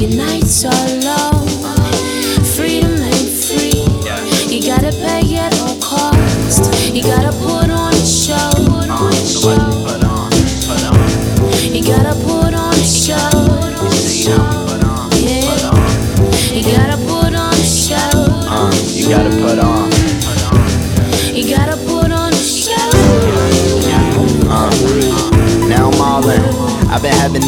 your nights are long. Freedom ain't free. You gotta pay at all cost. You gotta put on a show. You gotta put on a show. You gotta put on a show. Uh, you gotta put on. You gotta put on a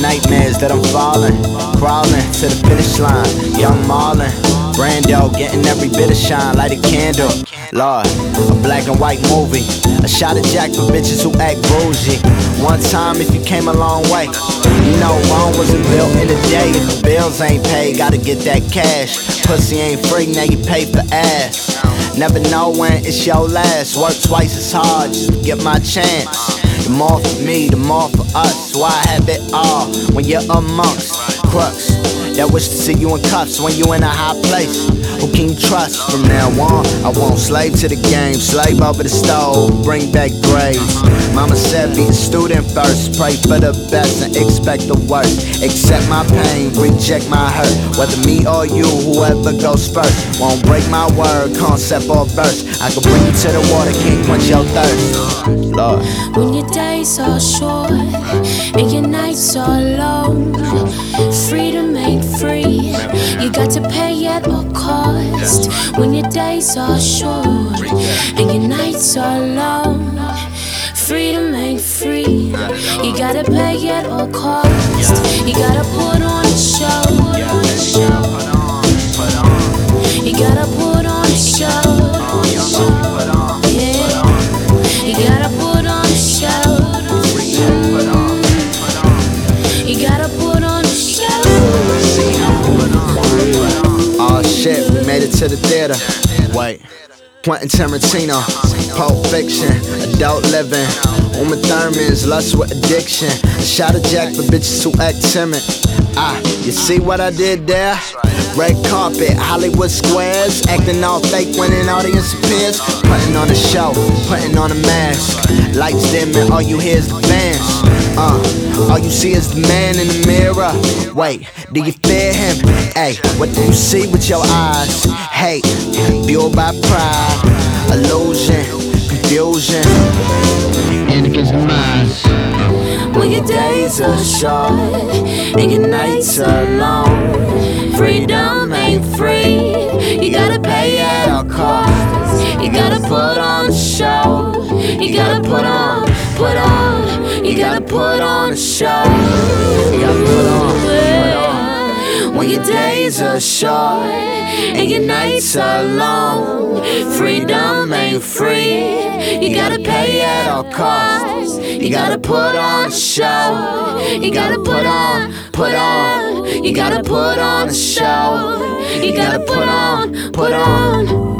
nightmares that I'm falling, crawling to the finish line. Young Marlon, Brando, getting every bit of shine, light a candle. Lord, a black and white movie. A shot of Jack for bitches who act bougie. One time if you came a long way. You know Rome wasn't built in a day. If the bills ain't paid, gotta get that cash. Pussy ain't free, now you pay for ass. Never know when it's your last. Work twice as hard just to get my chance. The more for me, the more for us. Why have it all when you're amongst crooks that wish to see you in cuffs when you in a high place? Can trust? From now on, I won't slave to the game, slave over the stove, bring back grades. Mama said be a student first, pray for the best and expect the worst. Accept my pain, reject my hurt. Whether me or you, whoever goes first, won't break my word, concept or verse. I can bring you to the water, can't quench your thirst. Lord. When your days are short and your nights are long, When your days are short and your nights are long, freedom ain't free. You gotta pay at all cost. You gotta put shit, we made it to the theater. Wait. Quentin Tarantino, Pulp Fiction, Adult Living, Uma Thurman's Lust with Addiction, a shot of Jack for bitches who act timid. Ah, you see what I did there? Red carpet, Hollywood squares, acting all fake when an audience appears. Putting on a show, putting on a mask. Lights dim and all you hear is the bands. Uh, all you see is the man in the mirror. Wait, do you fear him? Hey, what do you see with your eyes? Hate, fueled by pride, illusion, confusion. Anakin's demise. When your days are short and your nights are long, freedom ain't free. You gotta pay at all costs. You gotta put on show. You gotta put on, put on. Put on a show. You gotta put on, put on. When your days are short and your nights are long, freedom ain't free. You gotta pay at all costs. You gotta put on a show. You gotta put on, put on. You gotta put on a show. You gotta put on, put on.